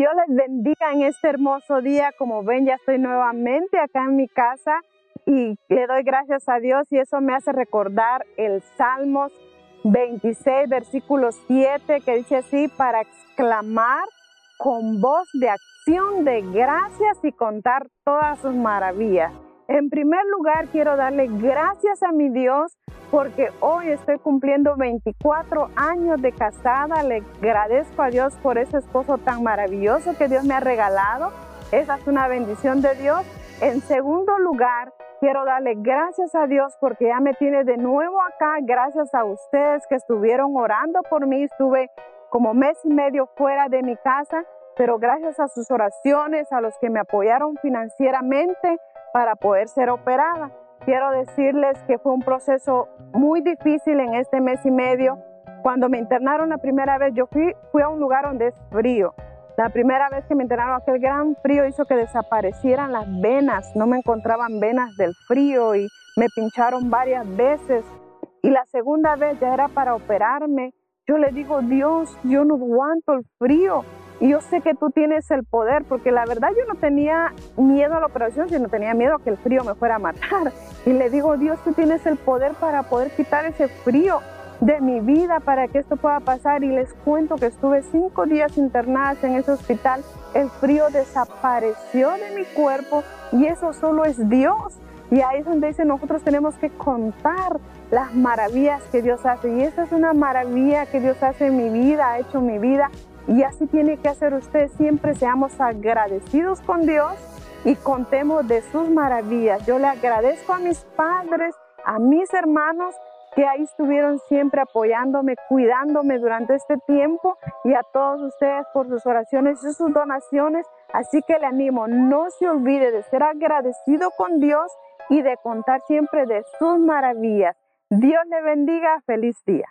Dios les bendiga en este hermoso día. Como ven, ya estoy nuevamente acá en mi casa y le doy gracias a Dios y eso me hace recordar el Salmos 26, versículo 7, que dice así, para exclamar con voz de acción de gracias y contar todas sus maravillas. En primer lugar, quiero darle gracias a mi Dios porque hoy estoy cumpliendo 24 años de casada. Le agradezco a Dios por ese esposo tan maravilloso que Dios me ha regalado. Esa es una bendición de Dios. En segundo lugar, quiero darle gracias a Dios porque ya me tiene de nuevo acá. Gracias a ustedes que estuvieron orando por mí. Estuve como mes y medio fuera de mi casa, pero gracias a sus oraciones, a los que me apoyaron financieramente, para poder ser operada. Quiero decirles que fue un proceso muy difícil en este mes y medio. Cuando me internaron la primera vez, yo fui, a un lugar donde es frío. La primera vez que me internaron, aquel gran frío hizo que desaparecieran las venas. No me encontraban venas del frío y me pincharon varias veces. Y la segunda vez ya era para operarme. Yo le digo, Dios, yo no aguanto el frío. Y yo sé que tú tienes el poder, porque la verdad yo no tenía miedo a la operación, sino tenía miedo a que el frío me fuera a matar. Y le digo, Dios, tú tienes el poder para poder quitar ese frío de mi vida para que esto pueda pasar. Y les cuento que estuve cinco días internadas en ese hospital. El frío desapareció de mi cuerpo y eso solo es Dios. Y ahí es donde dice, nosotros tenemos que contar las maravillas que Dios hace. Y esa es una maravilla que Dios hace en mi vida, ha hecho mi vida. Y así tiene que hacer usted. Siempre seamos agradecidos con Dios y contemos de sus maravillas. Yo le agradezco a mis padres, a mis hermanos que ahí estuvieron siempre apoyándome, cuidándome durante este tiempo y a todos ustedes por sus oraciones y sus donaciones. Así que le animo, no se olvide de ser agradecido con Dios y de contar siempre de sus maravillas. Dios le bendiga, feliz día.